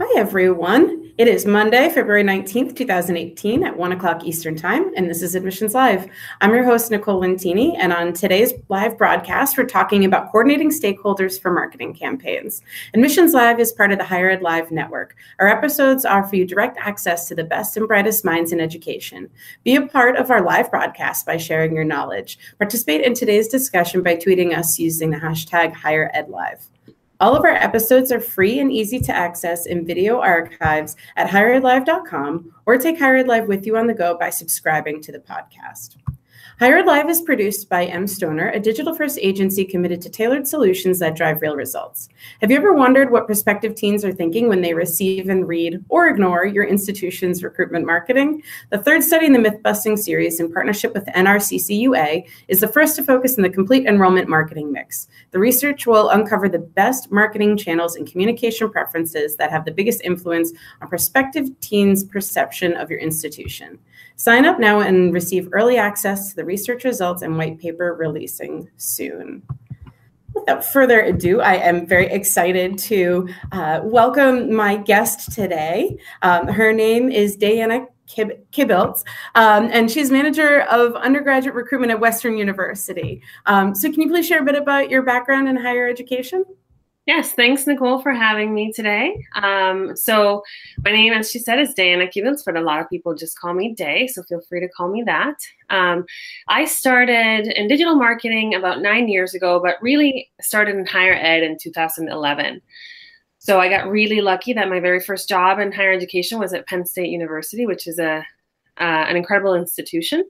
Hi, everyone. It is Monday, February 19th, 2018 at 1 o'clock Eastern Time, and this is Admissions Live. I'm your host, Nicole Lentini, and on today's live broadcast, we're talking about coordinating stakeholders for marketing campaigns. Admissions Live is part of the Higher Ed Live network. Our episodes offer you direct access to the best and brightest minds in education. Be a part of our live broadcast by sharing your knowledge. Participate in today's discussion by tweeting us using the hashtag Higher Ed Live. All of our episodes are free and easy to access in video archives at higheredlive.com or take Higher Ed Live with you on the go by subscribing to the podcast. Higher Ed Live is produced by mStoner, a digital first agency committed to tailored solutions that drive real results. Have you ever wondered what prospective teens are thinking when they receive and read or ignore your institution's recruitment marketing? The third study in the Myth Busting series, in partnership with NRCCUA, is the first to focus on the complete enrollment marketing mix. The research will uncover the best marketing channels and communication preferences that have the biggest influence on prospective teens' perception of your institution. Sign up now and receive early access to the research results and white paper releasing soon. Without further ado, I am very excited to uh, welcome my guest today. Um, her name is Diana Kib- um, and she's manager of undergraduate recruitment at Western University. Um, so, can you please share a bit about your background in higher education? Yes, thanks, Nicole, for having me today. Um, so, my name, as she said, is Diana Kibbles, but a lot of people just call me Day, so feel free to call me that. Um, I started in digital marketing about nine years ago, but really started in higher ed in 2011. So, I got really lucky that my very first job in higher education was at Penn State University, which is a uh, an incredible institution.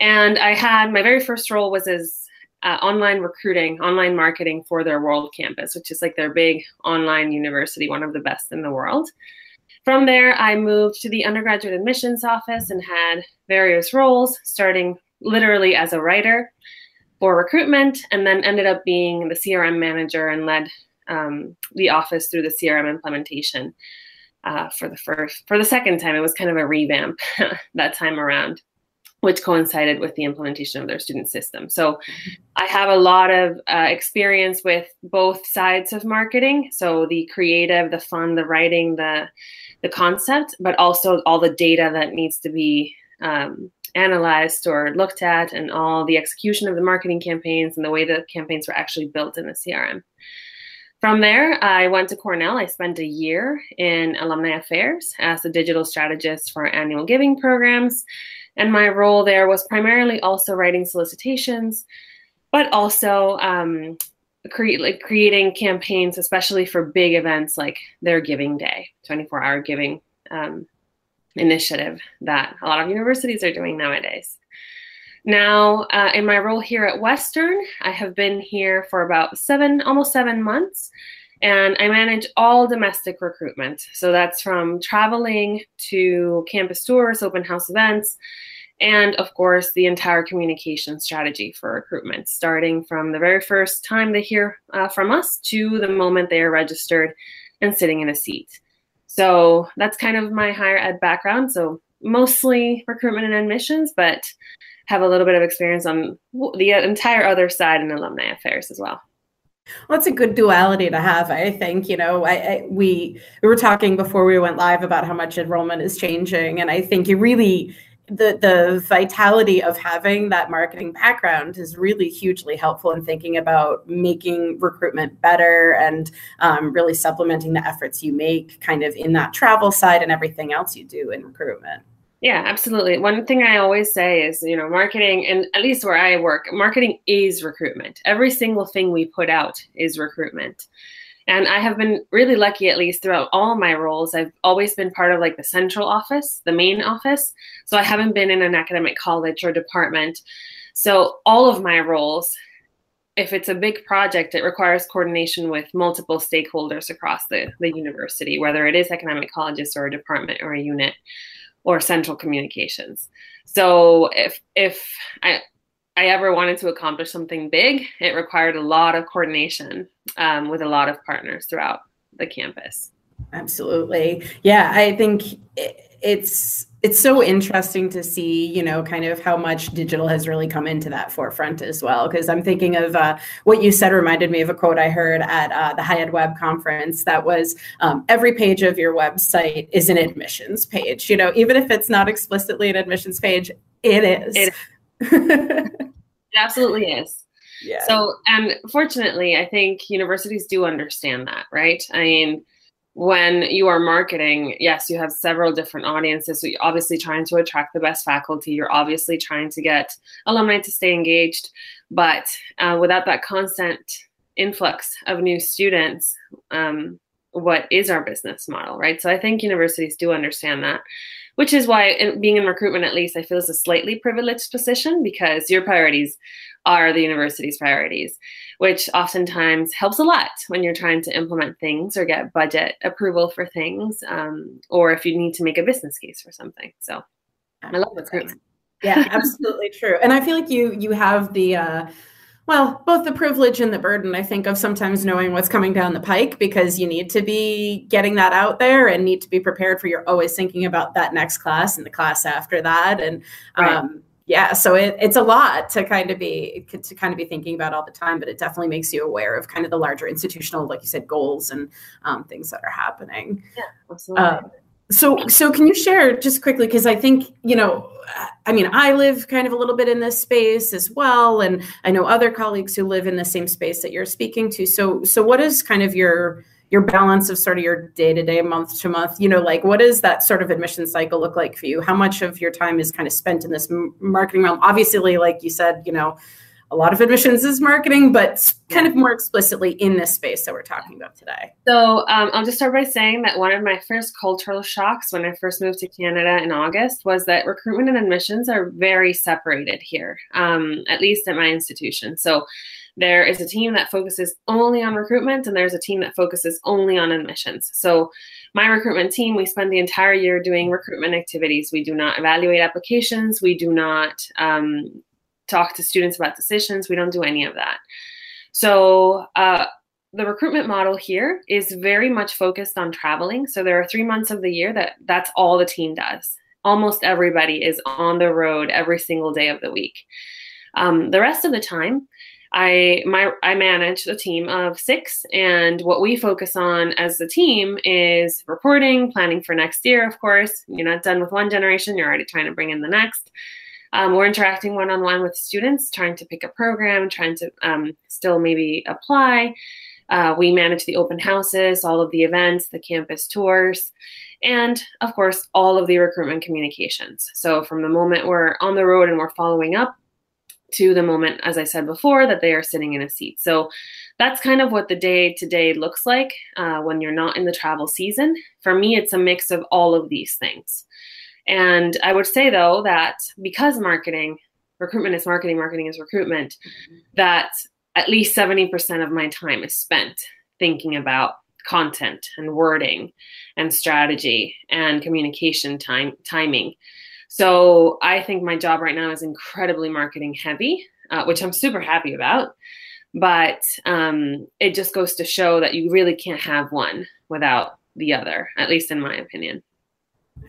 And I had my very first role was as uh, online recruiting, online marketing for their world campus, which is like their big online university, one of the best in the world. From there, I moved to the undergraduate admissions office and had various roles, starting literally as a writer for recruitment, and then ended up being the CRM manager and led um, the office through the CRM implementation uh, for the first, for the second time. It was kind of a revamp that time around which coincided with the implementation of their student system. So I have a lot of uh, experience with both sides of marketing. So the creative, the fun, the writing, the the concept, but also all the data that needs to be um, analyzed or looked at, and all the execution of the marketing campaigns and the way the campaigns were actually built in the CRM. From there, I went to Cornell. I spent a year in alumni affairs as a digital strategist for annual giving programs and my role there was primarily also writing solicitations, but also um, create, like creating campaigns, especially for big events like their Giving Day, 24 hour giving um, initiative that a lot of universities are doing nowadays. Now, uh, in my role here at Western, I have been here for about seven, almost seven months, and I manage all domestic recruitment. So that's from traveling to campus tours, open house events, and of course, the entire communication strategy for recruitment, starting from the very first time they hear uh, from us to the moment they are registered and sitting in a seat. So that's kind of my higher ed background. So mostly recruitment and admissions, but have a little bit of experience on the entire other side in alumni affairs as well. Well, that's a good duality to have. I think you know, I, I, we we were talking before we went live about how much enrollment is changing, and I think you really the the vitality of having that marketing background is really hugely helpful in thinking about making recruitment better and um, really supplementing the efforts you make kind of in that travel side and everything else you do in recruitment yeah, absolutely. One thing I always say is, you know, marketing, and at least where I work, marketing is recruitment. Every single thing we put out is recruitment. And I have been really lucky, at least throughout all my roles. I've always been part of like the central office, the main office. So I haven't been in an academic college or department. So all of my roles, if it's a big project, it requires coordination with multiple stakeholders across the, the university, whether it is academic colleges or a department or a unit or central communications. So if if I I ever wanted to accomplish something big, it required a lot of coordination um, with a lot of partners throughout the campus. Absolutely, yeah. I think. It's it's so interesting to see, you know, kind of how much digital has really come into that forefront as well. Because I'm thinking of uh, what you said reminded me of a quote I heard at uh, the HighEdWeb conference that was um, every page of your website is an admissions page. You know, even if it's not explicitly an admissions page, it is. It, it absolutely is. Yeah. So, and fortunately, I think universities do understand that, right? I mean, when you are marketing, yes, you have several different audiences. So you're obviously trying to attract the best faculty. You're obviously trying to get alumni to stay engaged. But uh, without that constant influx of new students, um, what is our business model, right? So I think universities do understand that, which is why in, being in recruitment, at least, I feel is a slightly privileged position because your priorities are the university's priorities, which oftentimes helps a lot when you're trying to implement things or get budget approval for things, um, or if you need to make a business case for something. So I love recruitment. Yeah, absolutely true. And I feel like you you have the uh, well, both the privilege and the burden, I think, of sometimes knowing what's coming down the pike because you need to be getting that out there and need to be prepared for you're always thinking about that next class and the class after that. And right. um, yeah, so it, it's a lot to kind of be to kind of be thinking about all the time, but it definitely makes you aware of kind of the larger institutional, like you said, goals and um, things that are happening. Yeah, absolutely. Uh, so, so can you share just quickly? Because I think you know, I mean, I live kind of a little bit in this space as well, and I know other colleagues who live in the same space that you're speaking to. So, so what is kind of your your balance of sort of your day to day, month to month, you know, like what does that sort of admission cycle look like for you? How much of your time is kind of spent in this marketing realm? Obviously, like you said, you know, a lot of admissions is marketing, but kind of more explicitly in this space that we're talking about today. So um, I'll just start by saying that one of my first cultural shocks when I first moved to Canada in August was that recruitment and admissions are very separated here, um, at least at my institution. So there is a team that focuses only on recruitment, and there's a team that focuses only on admissions. So, my recruitment team, we spend the entire year doing recruitment activities. We do not evaluate applications. We do not um, talk to students about decisions. We don't do any of that. So, uh, the recruitment model here is very much focused on traveling. So there are three months of the year that that's all the team does. Almost everybody is on the road every single day of the week. Um, the rest of the time, I my I manage a team of six, and what we focus on as a team is reporting, planning for next year. Of course, you're not done with one generation; you're already trying to bring in the next. Um, we're interacting one on one with students, trying to pick a program, trying to um, still maybe apply. Uh, we manage the open houses, all of the events, the campus tours, and of course, all of the recruitment communications. So, from the moment we're on the road and we're following up to the moment, as I said before, that they are sitting in a seat. So that's kind of what the day to day looks like uh, when you're not in the travel season. For me, it's a mix of all of these things. And I would say, though, that because marketing, recruitment is marketing, marketing is recruitment, mm-hmm. that at least 70% of my time is spent thinking about content and wording and strategy and communication time timing so I think my job right now is incredibly marketing heavy, uh, which I'm super happy about. But um, it just goes to show that you really can't have one without the other, at least in my opinion.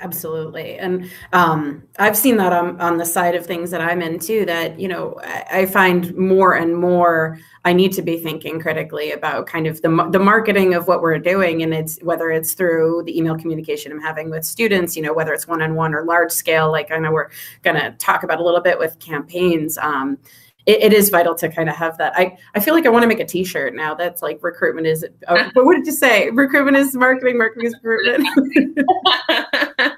Absolutely. And um, I've seen that on, on the side of things that I'm in too, that, you know, I, find more and more I need to be thinking critically about kind of the, the marketing of what we're doing. And it's whether it's through the email communication I'm having with students, you know, whether it's one on one or large scale, like I know we're going to talk about a little bit with campaigns. Um, it, it is vital to kind of have that. I, I feel like I want to make a T-shirt now that's like recruitment is. Oh, but what did you say? Recruitment is marketing. Marketing is recruitment.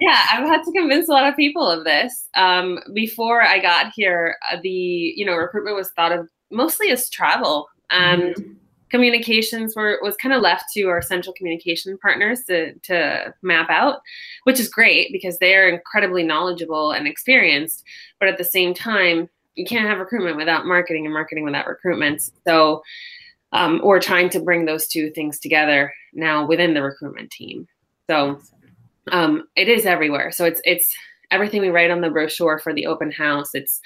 yeah, I've had to convince a lot of people of this. Um, before I got here, uh, the you know recruitment was thought of mostly as travel and. Mm-hmm communications were was kind of left to our central communication partners to to map out, which is great because they are incredibly knowledgeable and experienced. But at the same time, you can't have recruitment without marketing and marketing without recruitment. So um, we're trying to bring those two things together now within the recruitment team. So um, it is everywhere. So it's it's everything we write on the brochure for the open house. It's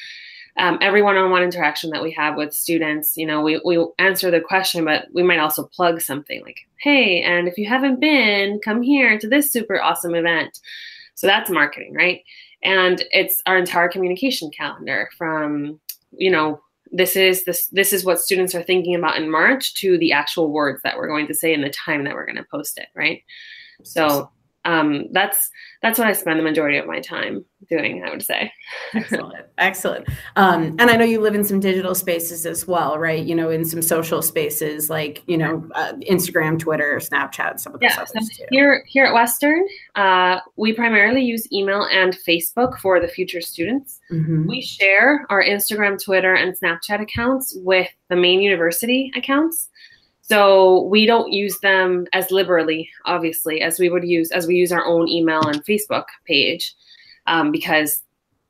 um, every one-on-one interaction that we have with students. You know, we we answer the question, but we might also plug something like, "Hey, and if you haven't been, come here to this super awesome event." So that's marketing, right? And it's our entire communication calendar from, you know, this is this this is what students are thinking about in March to the actual words that we're going to say and the time that we're going to post it, right? So um, that's that's what I spend the majority of my time doing. I would say. excellent, excellent. Um, and I know you live in some digital spaces as well, right? You know, in some social spaces like you know uh, Instagram, Twitter, Snapchat, some of those yeah, so Here, here at Western, uh, we primarily use email and Facebook for the future students. Mm-hmm. We share our Instagram, Twitter, and Snapchat accounts with the main university accounts. So we don't use them as liberally, obviously, as we would use as we use our own email and Facebook page, um, because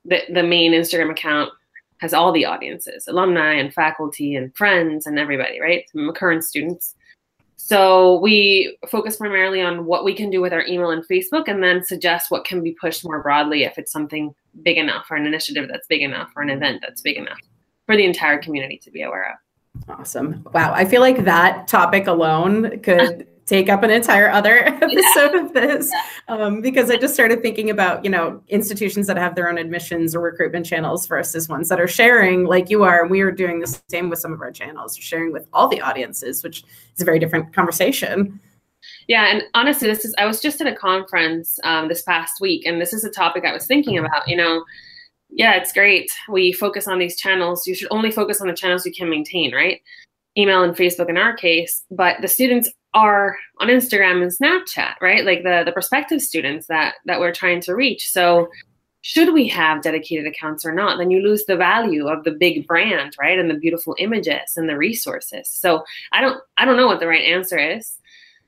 the the main Instagram account has all the audiences, alumni and faculty and friends and everybody, right? Current students. So we focus primarily on what we can do with our email and Facebook, and then suggest what can be pushed more broadly if it's something big enough, or an initiative that's big enough, or an event that's big enough for the entire community to be aware of. Awesome. Wow. I feel like that topic alone could take up an entire other episode yeah. of this um, because I just started thinking about, you know, institutions that have their own admissions or recruitment channels versus ones that are sharing like you are. And we are doing the same with some of our channels, sharing with all the audiences, which is a very different conversation. Yeah, and honestly, this is I was just at a conference um, this past week, and this is a topic I was thinking about. You know, yeah, it's great. We focus on these channels. You should only focus on the channels you can maintain, right? Email and Facebook in our case, but the students are on Instagram and Snapchat, right? Like the the prospective students that that we're trying to reach. So should we have dedicated accounts or not then you lose the value of the big brand right and the beautiful images and the resources so i don't i don't know what the right answer is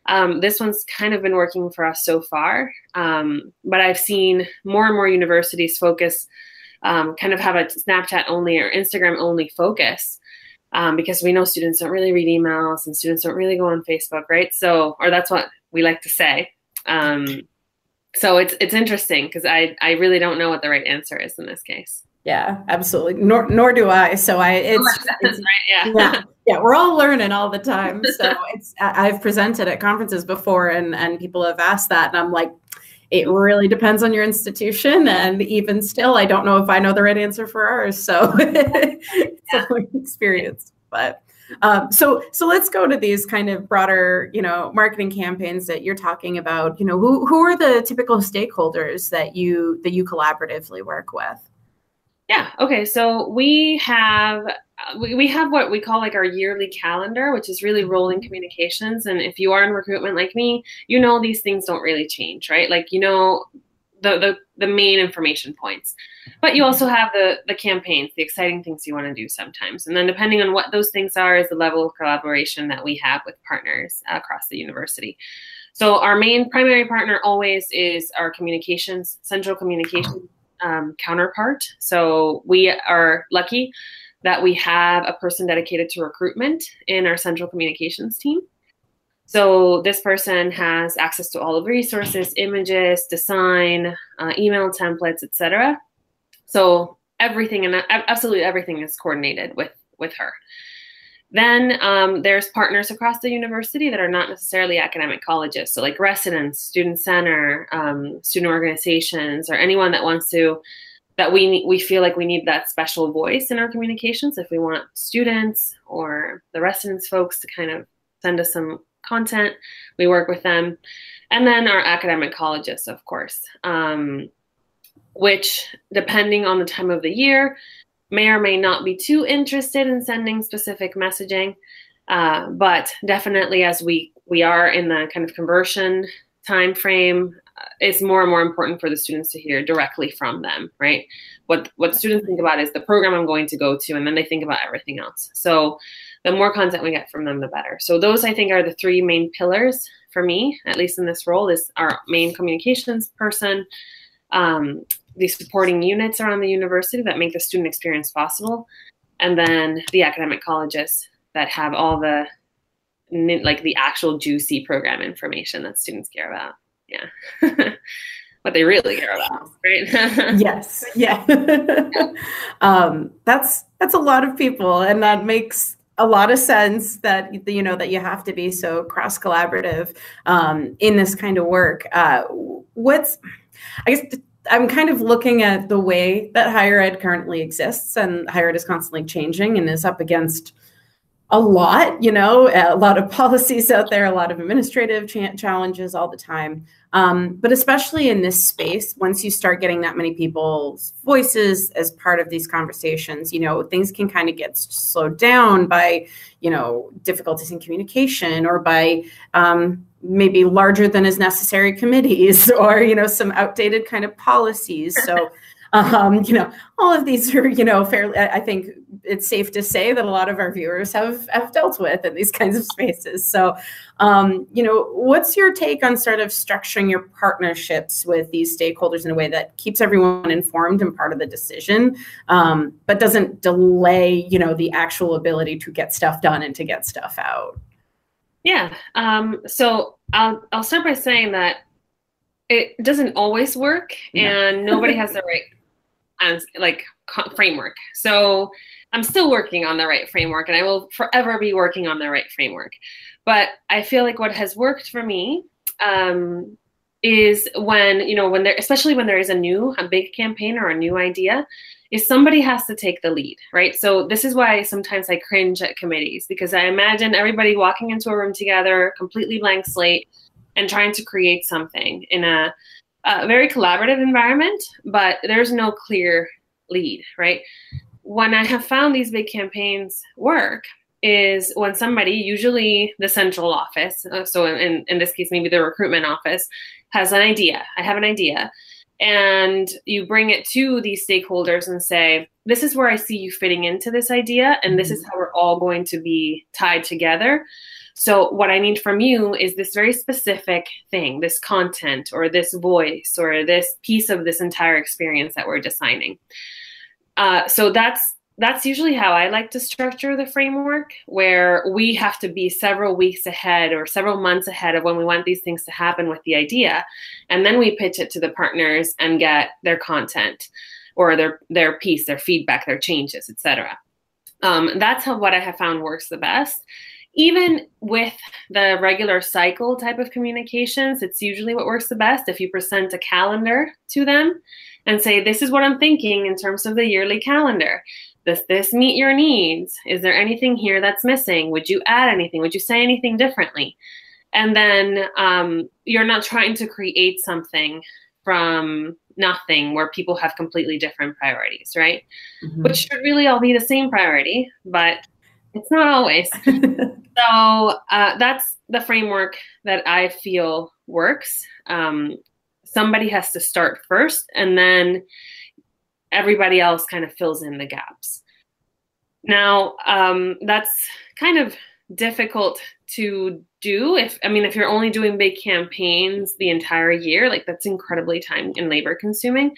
um, this one's kind of been working for us so far um, but i've seen more and more universities focus um, kind of have a Snapchat only or Instagram only focus um, because we know students don't really read emails and students don't really go on Facebook, right? So, or that's what we like to say. Um, so it's it's interesting because I I really don't know what the right answer is in this case. Yeah, absolutely. Nor nor do I. So I it's, it's right, yeah. yeah. Yeah, we're all learning all the time. So it's I've presented at conferences before and and people have asked that and I'm like it really depends on your institution. And even still, I don't know if I know the right answer for ours. So it's yeah. a experience. But um, so so let's go to these kind of broader, you know, marketing campaigns that you're talking about. You know, who who are the typical stakeholders that you that you collaboratively work with? Yeah. Okay. So we have Uh, we, we have what we call like our yearly calendar, which is really mm-hmm. rolling communications. And if you are in recruitment like me, you know these things don't really change, right? Like you know the the, the main information points. But you mm-hmm. also have the the campaigns, the exciting things you want to do sometimes. And then depending on what those things are is the level of collaboration that we have with partners across the university. So our main primary partner always is our communications, central communications um, counterpart. So we are lucky that we have a person dedicated to recruitment in our central communications team. So this person has access to all of the resources, images, design, uh, email templates, etc. So everything and absolutely everything is coordinated with with her. Then um, there's partners across the university that are not necessarily academic colleges. So, like residents, student center, um, student organizations, or anyone that wants to, that we, we feel like we need that special voice in our communications. If we want students or the residents folks to kind of send us some content, we work with them. And then our academic colleges, of course, um, which, depending on the time of the year, may or may not be too interested in sending specific messaging. Uh, but definitely as we we are in the kind of conversion time frame uh, it's more and more important for the students to hear directly from them right? What what students think about is the program i'm going to go to and then they think about everything else. So the more content we get from them the better. So those i think are the three main pillars for me at least in this role is our main communications person um, the supporting units around the university that make the student experience possible, and then the academic colleges that have all the like the actual juicy program information that students care about. Yeah. what they really care about, right? yes. Yeah. um, that's that's a lot of people, and that makes a lot of sense that you know that you have to be so cross collaborative um, in this kind of work. Uh, what's I guess I'm kind of looking at the way that higher ed currently exists, and higher ed is constantly changing and is up against a lot, you know, a lot of policies out there, a lot of administrative cha- challenges all the time. Um, but especially in this space, once you start getting that many people's voices as part of these conversations, you know, things can kind of get slowed down by, you know, difficulties in communication or by um, maybe larger than is necessary committees or, you know, some outdated kind of policies. So, um, you know, all of these are, you know, fairly, I think it's safe to say that a lot of our viewers have, have dealt with in these kinds of spaces. So, um, you know, what's your take on sort of structuring your partnerships with these stakeholders in a way that keeps everyone informed and part of the decision, um, but doesn't delay, you know, the actual ability to get stuff done and to get stuff out? Yeah. Um, so I'll, I'll start by saying that it doesn't always work and nobody has the right and like framework. So I'm still working on the right framework and I will forever be working on the right framework. But I feel like what has worked for me um, is when, you know, when there, especially when there is a new, a big campaign or a new idea, is somebody has to take the lead, right? So this is why sometimes I cringe at committees because I imagine everybody walking into a room together, completely blank slate, and trying to create something in a a very collaborative environment, but there's no clear lead, right? When I have found these big campaigns work, is when somebody, usually the central office, uh, so in, in this case, maybe the recruitment office, has an idea. I have an idea. And you bring it to these stakeholders and say, This is where I see you fitting into this idea, and this is mm-hmm. how we're all going to be tied together. So, what I need from you is this very specific thing, this content or this voice or this piece of this entire experience that we're designing. Uh, so that's that's usually how I like to structure the framework, where we have to be several weeks ahead or several months ahead of when we want these things to happen with the idea, and then we pitch it to the partners and get their content or their their piece, their feedback, their changes, etc. Um, that's how what I have found works the best even with the regular cycle type of communications, it's usually what works the best if you present a calendar to them and say, This is what I'm thinking in terms of the yearly calendar. Does this meet your needs? Is there anything here that's missing? Would you add anything? Would you say anything differently? And then um, you're not trying to create something from nothing where people have completely different priorities, right? Mm-hmm. Which should really all be the same priority, but it's not always. so uh, that's the framework that I feel works. Um, somebody has to start first, and then everybody else kind of fills in the gaps. Now, um, that's kind of difficult to do if i mean if you're only doing big campaigns the entire year like that's incredibly time and labor consuming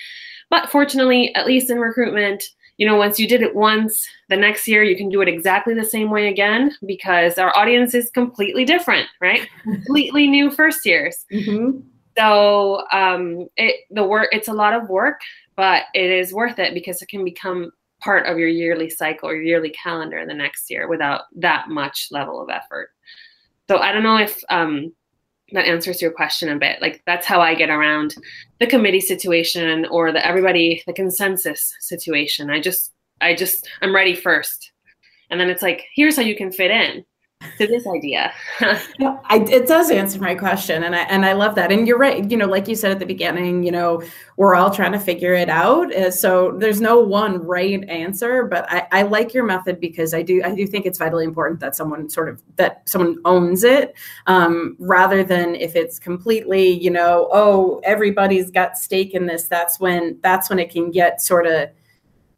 but fortunately at least in recruitment you know, once you did it once, the next year you can do it exactly the same way again because our audience is completely different, right? completely new first years. Mm-hmm. So um, it the work it's a lot of work, but it is worth it because it can become part of your yearly cycle or yearly calendar the next year without that much level of effort. So I don't know if um, that answers your question a bit. Like that's how I get around the committee situation or the everybody the consensus situation. I just I just I'm ready first. And then it's like, here's how you can fit in to this idea. I, it does answer my question, and I and I love that. And you're right. You know, like you said at the beginning, you know, we're all trying to figure it out. Uh, so there's no one right answer. But I, I like your method because I do I do think it's vitally important that someone sort of that someone owns it, um, rather than if it's completely, you know, oh everybody's got stake in this. That's when that's when it can get sort of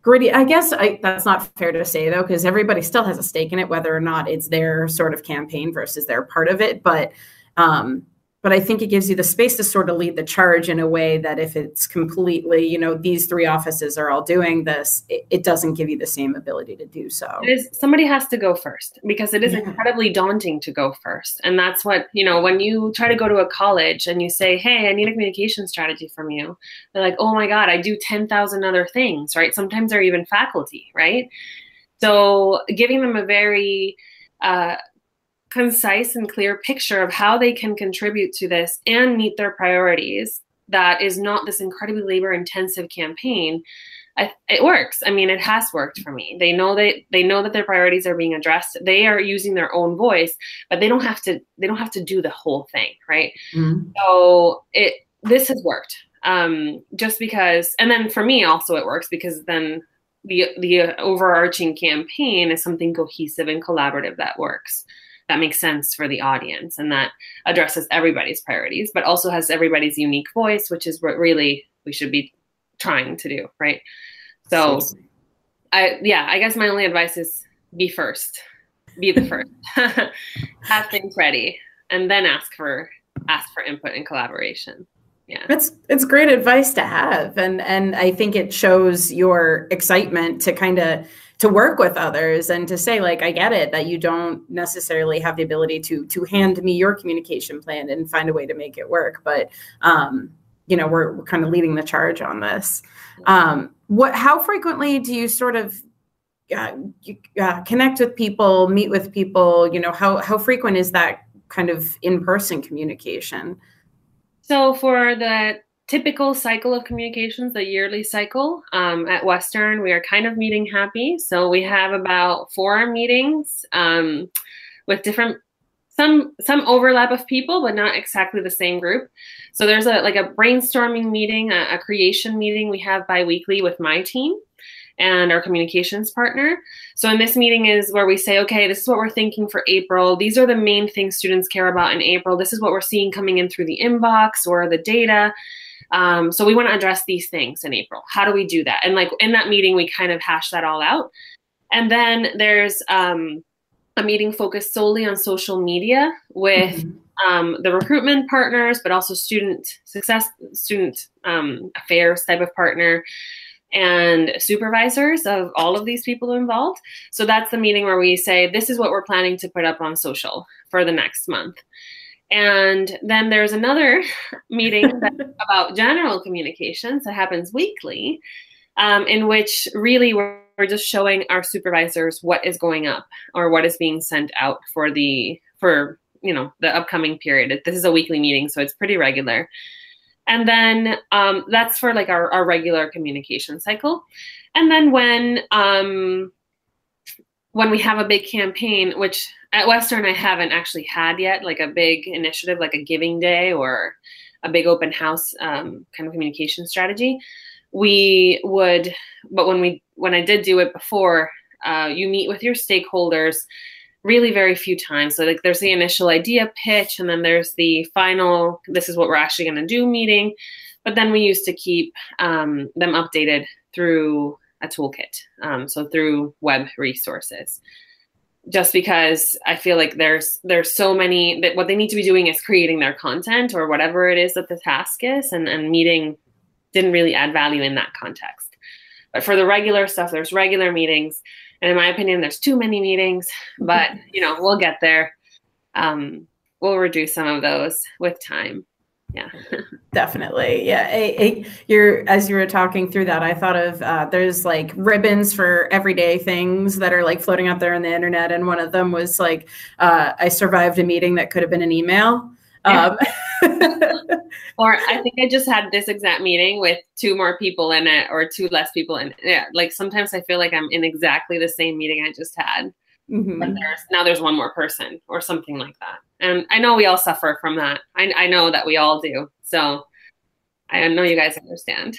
gritty. I guess I, that's not fair to say though, because everybody still has a stake in it, whether or not it's their sort of campaign versus their part of it. But um, but I think it gives you the space to sort of lead the charge in a way that if it's completely, you know, these three offices are all doing this, it, it doesn't give you the same ability to do so. It is somebody has to go first because it is yeah. incredibly daunting to go first. And that's what, you know, when you try to go to a college and you say, Hey, I need a communication strategy from you, they're like, Oh my God, I do 10,000 other things, right? Sometimes they're even faculty, right? So giving them a very uh, concise and clear picture of how they can contribute to this and meet their priorities that is not this incredibly labor intensive campaign I, it works. I mean, it has worked for me. They know that they know that their priorities are being addressed. They are using their own voice, but they don't have to. They don't have to do the whole thing, right? Mm-hmm. So it this has worked. Um, just because, and then for me also it works because then the the overarching campaign is something cohesive and collaborative that works that makes sense for the audience and that addresses everybody's priorities but also has everybody's unique voice which is what really we should be trying to do right? So i yeah i guess my only advice is be first. Be the first. Have things ready and then ask for ask for input and collaboration. Yeah. It's it's great advice to have and and i think it shows your excitement to kind of to work with others and to say like i get it that you don't necessarily have the ability to to hand me your communication plan and find a way to make it work. But um you know we're, we're kind of leading the charge on this. Um what how frequently do you sort of uh, uh, connect with people meet with people? You know how how frequent is that kind of in-person communication? So for the typical cycle of communications, the yearly cycle um, at Western, we are kind of meeting happy. So we have about four meetings um, with different some some overlap of people, but not exactly the same group. So there's a like a brainstorming meeting, a, a creation meeting we have biweekly with my team and our communications partner. So in this meeting is where we say, okay, this is what we're thinking for April. These are the main things students care about in April. This is what we're seeing coming in through the inbox or the data. Um, so we want to address these things in April. How do we do that? And like in that meeting, we kind of hash that all out. And then there's um, a meeting focused solely on social media with mm-hmm. um, the recruitment partners, but also student success, student um, affairs type of partner and supervisors of all of these people involved. So that's the meeting where we say, this is what we're planning to put up on social for the next month. And then there's another meeting about general communications that happens weekly, um, in which really we're, we're just showing our supervisors what is going up or what is being sent out for the for you know the upcoming period. This is a weekly meeting, so it's pretty regular and then um, that's for like our, our regular communication cycle and then when um, when we have a big campaign which at western i haven't actually had yet like a big initiative like a giving day or a big open house um, kind of communication strategy we would but when we when i did do it before uh, you meet with your stakeholders really very few times. So like there's the initial idea pitch and then there's the final this is what we're actually going to do meeting. But then we used to keep um, them updated through a toolkit. Um, so through web resources. Just because I feel like there's there's so many that what they need to be doing is creating their content or whatever it is that the task is and, and meeting didn't really add value in that context. But for the regular stuff, there's regular meetings and in my opinion, there's too many meetings, but you know, we'll get there. Um, we'll reduce some of those with time. Yeah, definitely. Yeah, I, I, you're as you were talking through that, I thought of uh, there's like ribbons for everyday things that are like floating out there on the internet, and one of them was like, uh, "I survived a meeting that could have been an email." Um, or I think I just had this exact meeting with two more people in it or two less people in it. Yeah, like sometimes I feel like I'm in exactly the same meeting I just had. Mm-hmm. But there's now there's one more person or something like that. And I know we all suffer from that. I, I know that we all do. So I know you guys understand.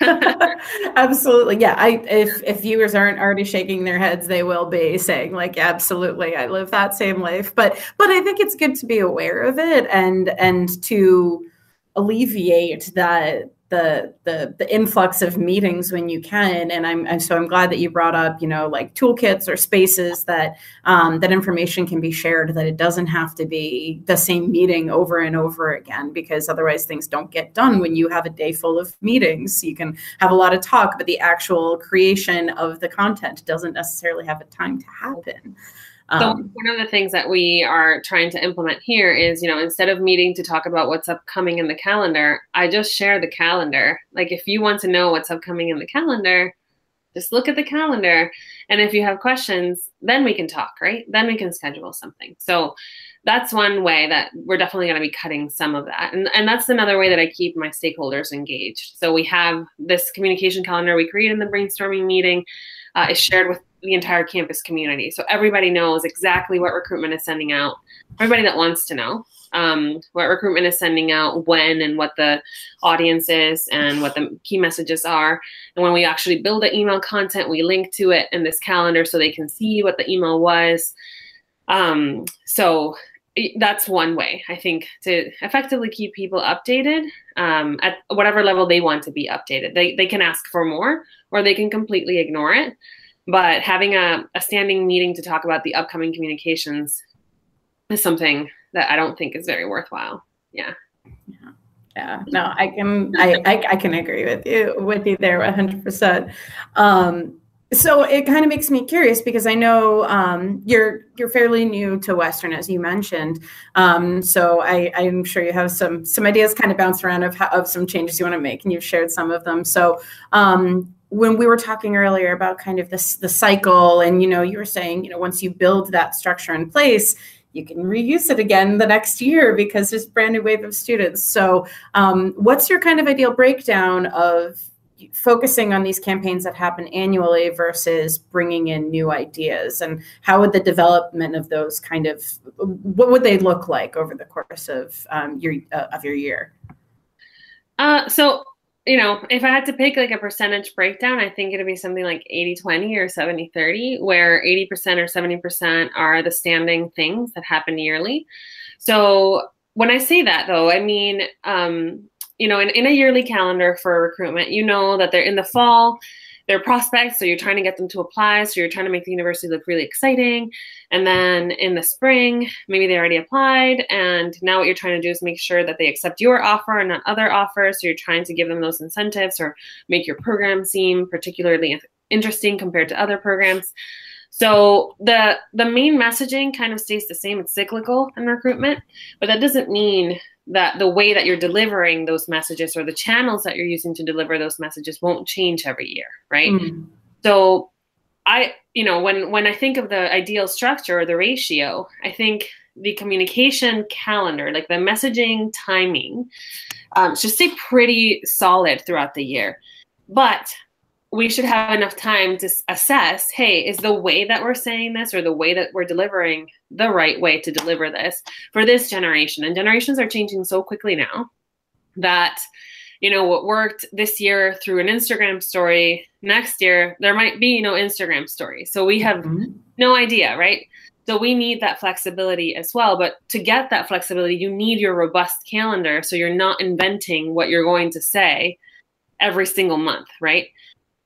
absolutely. Yeah. I if if viewers aren't already shaking their heads, they will be saying, like, absolutely, I live that same life. But but I think it's good to be aware of it and and to alleviate that the the the influx of meetings when you can. And I'm, so i'm glad that you brought up you know like toolkits or spaces that um, that information can be shared that it doesn't have to be the same meeting over and over again because otherwise things don't get done when you have a day full of meetings. You can have a lot of talk but the actual creation of the content doesn't necessarily have a time to happen so um, one of the things that we are trying to implement here is, you know, instead of meeting to talk about what's upcoming in the calendar, I just share the calendar. Like if you want to know what's upcoming in the calendar, just look at the calendar. And if you have questions, then we can talk, right? Then we can schedule something. So that's one way that we're definitely going to be cutting some of that. And, and that's another way that I keep my stakeholders engaged. So we have this communication calendar we create in the brainstorming meeting uh, is shared with the entire campus community. So everybody knows exactly what recruitment is sending out. Everybody that wants to know um, what recruitment is sending out, when, and what the audience is, and what the key messages are. And when we actually build the email content, we link to it in this calendar so they can see what the email was. Um, so that's one way I think to effectively keep people updated um, at whatever level they want to be updated. They they can ask for more or they can completely ignore it. But having a, a standing meeting to talk about the upcoming communications is something that I don't think is very worthwhile. Yeah. Yeah. Yeah, no, I can I, I, I can agree with you with you there 100. Um, percent so it kind of makes me curious because I know um, you're you're fairly new to Western, as you mentioned. Um, so I, am sure you have some some ideas kind of bounce around of how, of some changes you want to make, and you've shared some of them. So um, when we were talking earlier about kind of this the cycle, and you know, you were saying, you know, once you build that structure in place, you can reuse it again the next year because there's brand new wave of students. So, um, what's your kind of ideal breakdown of focusing on these campaigns that happen annually versus bringing in new ideas and how would the development of those kind of what would they look like over the course of um, your uh, of your year uh, so you know if i had to pick like a percentage breakdown i think it'd be something like 80 20 or 70 30 where 80% or 70% are the standing things that happen yearly. So when i say that though i mean um, you know, in, in a yearly calendar for recruitment, you know that they're in the fall, they're prospects, so you're trying to get them to apply, so you're trying to make the university look really exciting. And then in the spring, maybe they already applied, and now what you're trying to do is make sure that they accept your offer and not other offers. So you're trying to give them those incentives or make your program seem particularly interesting compared to other programs. So the the main messaging kind of stays the same. It's cyclical in recruitment, but that doesn't mean that the way that you're delivering those messages or the channels that you're using to deliver those messages won't change every year, right? Mm. So I, you know, when when I think of the ideal structure or the ratio, I think the communication calendar, like the messaging timing, um, should stay pretty solid throughout the year. But we should have enough time to assess hey is the way that we're saying this or the way that we're delivering the right way to deliver this for this generation? And generations are changing so quickly now that you know what worked this year through an instagram story next year there might be no instagram story. So we have mm-hmm. no idea right? So we need that flexibility as well. But to get that flexibility you need your robust calendar so you're not inventing what you're going to say every single month right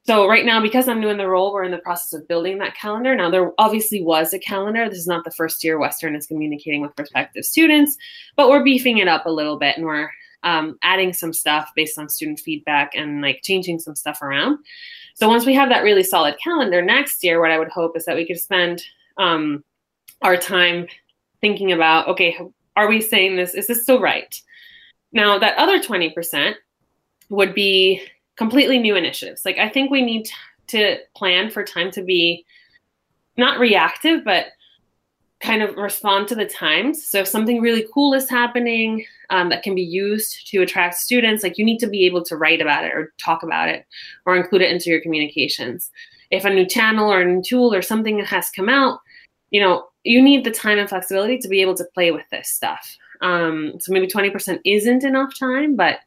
so right now, because I'm new in the role, we're in the process of building that calendar. Now, there obviously was a calendar. This is not the first year Western is communicating with prospective students, but we're beefing it up a little bit and we're um, adding some stuff based on student feedback and like changing some stuff around. So once we have that really solid calendar next year, what I would hope is that we could spend um, our time thinking about, okay, are we saying this? Is this still right? Now, that other 20% would be completely new initiatives. Like I think we need to plan for time to be not reactive, but kind of respond to the times. So if something really cool is happening um, that can be used to attract students, like you need to be able to write about it or talk about it or include it into your communications. If a new channel or a new tool or something has come out, you know, you need the time and flexibility to be able to play with this stuff. Um, so maybe 20% isn't enough time, but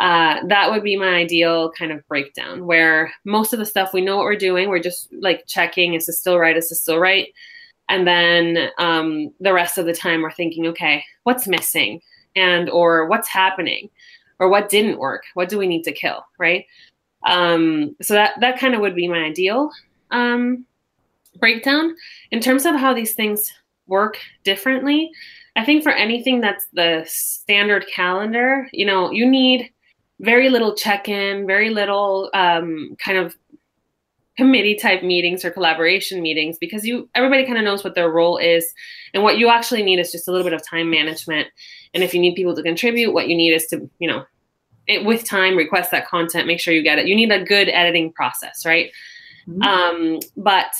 uh, that would be my ideal kind of breakdown where most of the stuff we know what we're doing. We're just like checking is this still right? Is this still right? And then um, the rest of the time we're thinking okay what's missing? And or what's happening? Or what didn't work? What do we need to kill? Right? Um, so that that kind of would be my ideal um, breakdown. In terms of how these things work differently i think for anything that's the standard calendar you know you need very little check-in, very little um, kind of committee type meetings or collaboration meetings because you everybody kind of knows what their role is and what you actually need is just a little bit of time management and if you need people to contribute what you need is to you know it, with time request that content make sure you get it you need a good editing process right mm-hmm. um, but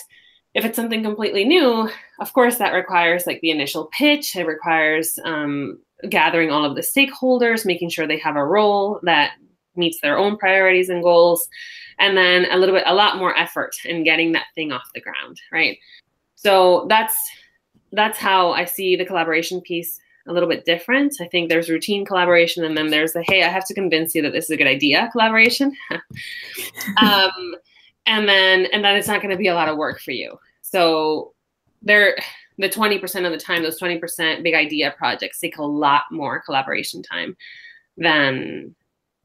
if it's something completely new, of course, that requires like the initial pitch. It requires um, gathering all of the stakeholders, making sure they have a role that meets their own priorities and goals, and then a little bit, a lot more effort in getting that thing off the ground, right? So that's that's how I see the collaboration piece a little bit different. I think there's routine collaboration, and then there's the hey, I have to convince you that this is a good idea collaboration. um, and then and then it's not going to be a lot of work for you. So there, the 20% of the time, those 20% big idea projects take a lot more collaboration time than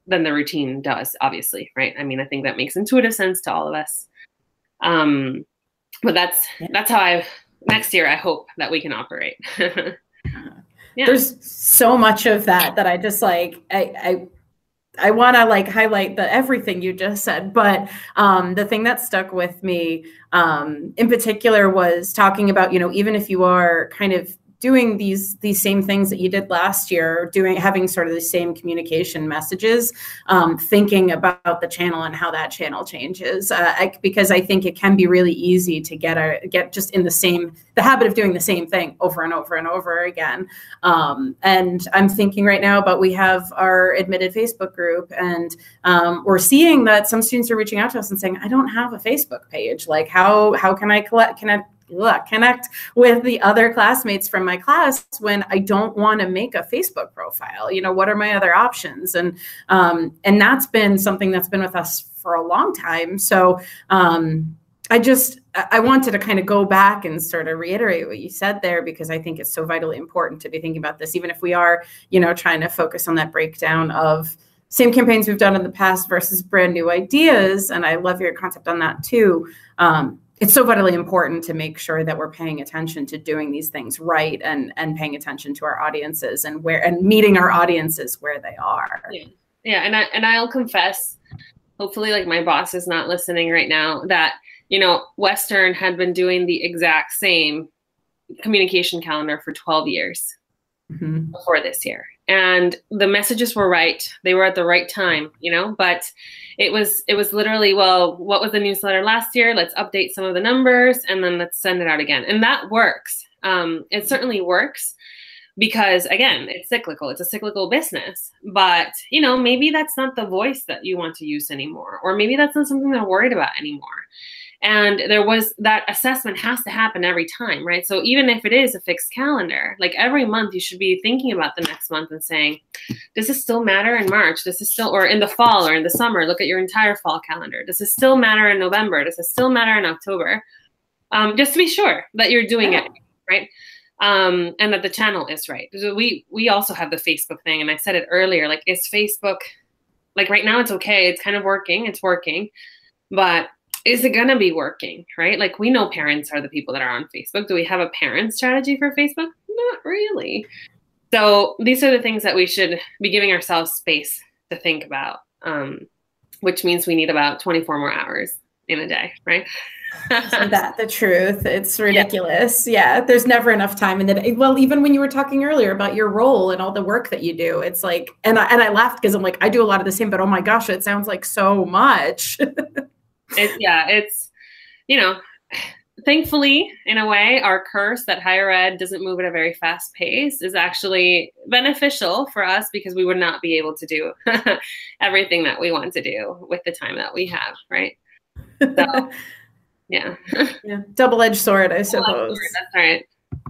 than the routine does. Obviously, right? I mean, I think that makes intuitive sense to all of us. Um, but that's that's how I next year I hope that we can operate. yeah. There's so much of that that I just like I, I I want to like highlight the everything you just said, but um, the thing that stuck with me um, in particular was talking about you know even if you are kind of doing these these same things that you did last year doing having sort of the same communication messages um, thinking about the channel and how that channel changes uh, I, because i think it can be really easy to get a get just in the same the habit of doing the same thing over and over and over again. Um, and i'm thinking right now about we have our admitted facebook group and um, we're seeing that some students are reaching out to us and saying i don't have a facebook page. Like how how can i collect can i ugh, connect with the other classmates from my class when I don't want to make a Facebook profile. You know, what are my other options? And um, and that's been something that's been with us for a long time. So um, I just I wanted to kind of go back and sort of reiterate what you said there because I think it's so vitally important to be thinking about this, even if we are, you know, trying to focus on that breakdown of same campaigns we've done in the past versus brand new ideas. And I love your concept on that too. Um, it's so vitally important to make sure that we're paying attention to doing these things right and and paying attention to our audiences and where and meeting our audiences where they are. Yeah, yeah and i and i'll confess hopefully like my boss is not listening right now that you know western had been doing the exact same communication calendar for 12 years mm-hmm. before this year and the messages were right. They were at the right time you know but it was it was literally well what was the newsletter last year? Let's update some of the numbers and then let's send it out again. And that works. Um, it certainly works because again it's cyclical. It's a cyclical business but you know maybe that's not the voice that you want to use anymore or maybe that's not something they're worried about anymore and there was that assessment has to happen every time right? So even if it is a fixed calendar like every month you should be thinking about the next month and saying does this still matter in march? Does this still or in the fall or in the summer? Look at your entire fall calendar. Does this still matter in november? Does this still matter in october? Um, just to be sure that you're doing it right? Um, and that the channel is right. So we we also have the facebook thing and i said it earlier like is facebook like right now it's okay. It's kind of working. It's working. But is it going to be working, right? Like we know parents are the people that are on Facebook. Do we have a parent strategy for Facebook? Not really. So these are the things that we should be giving ourselves space to think about, um, which means we need about 24 more hours in a day, right? Isn't that the truth? It's ridiculous. Yeah. yeah. there's never enough time in the day. Well, even when you were talking earlier about your role and all the work that you do, it's like, and I, and I laughed because I'm like, I do a lot of the same, but oh my gosh, it sounds like so much. it's yeah, it's you know, thankfully, in a way, our curse that higher ed doesn't move at a very fast pace is actually beneficial for us because we would not be able to do everything that we want to do with the time that we have, right? So, yeah. yeah. Double edged sword, I suppose. Sword, that's right.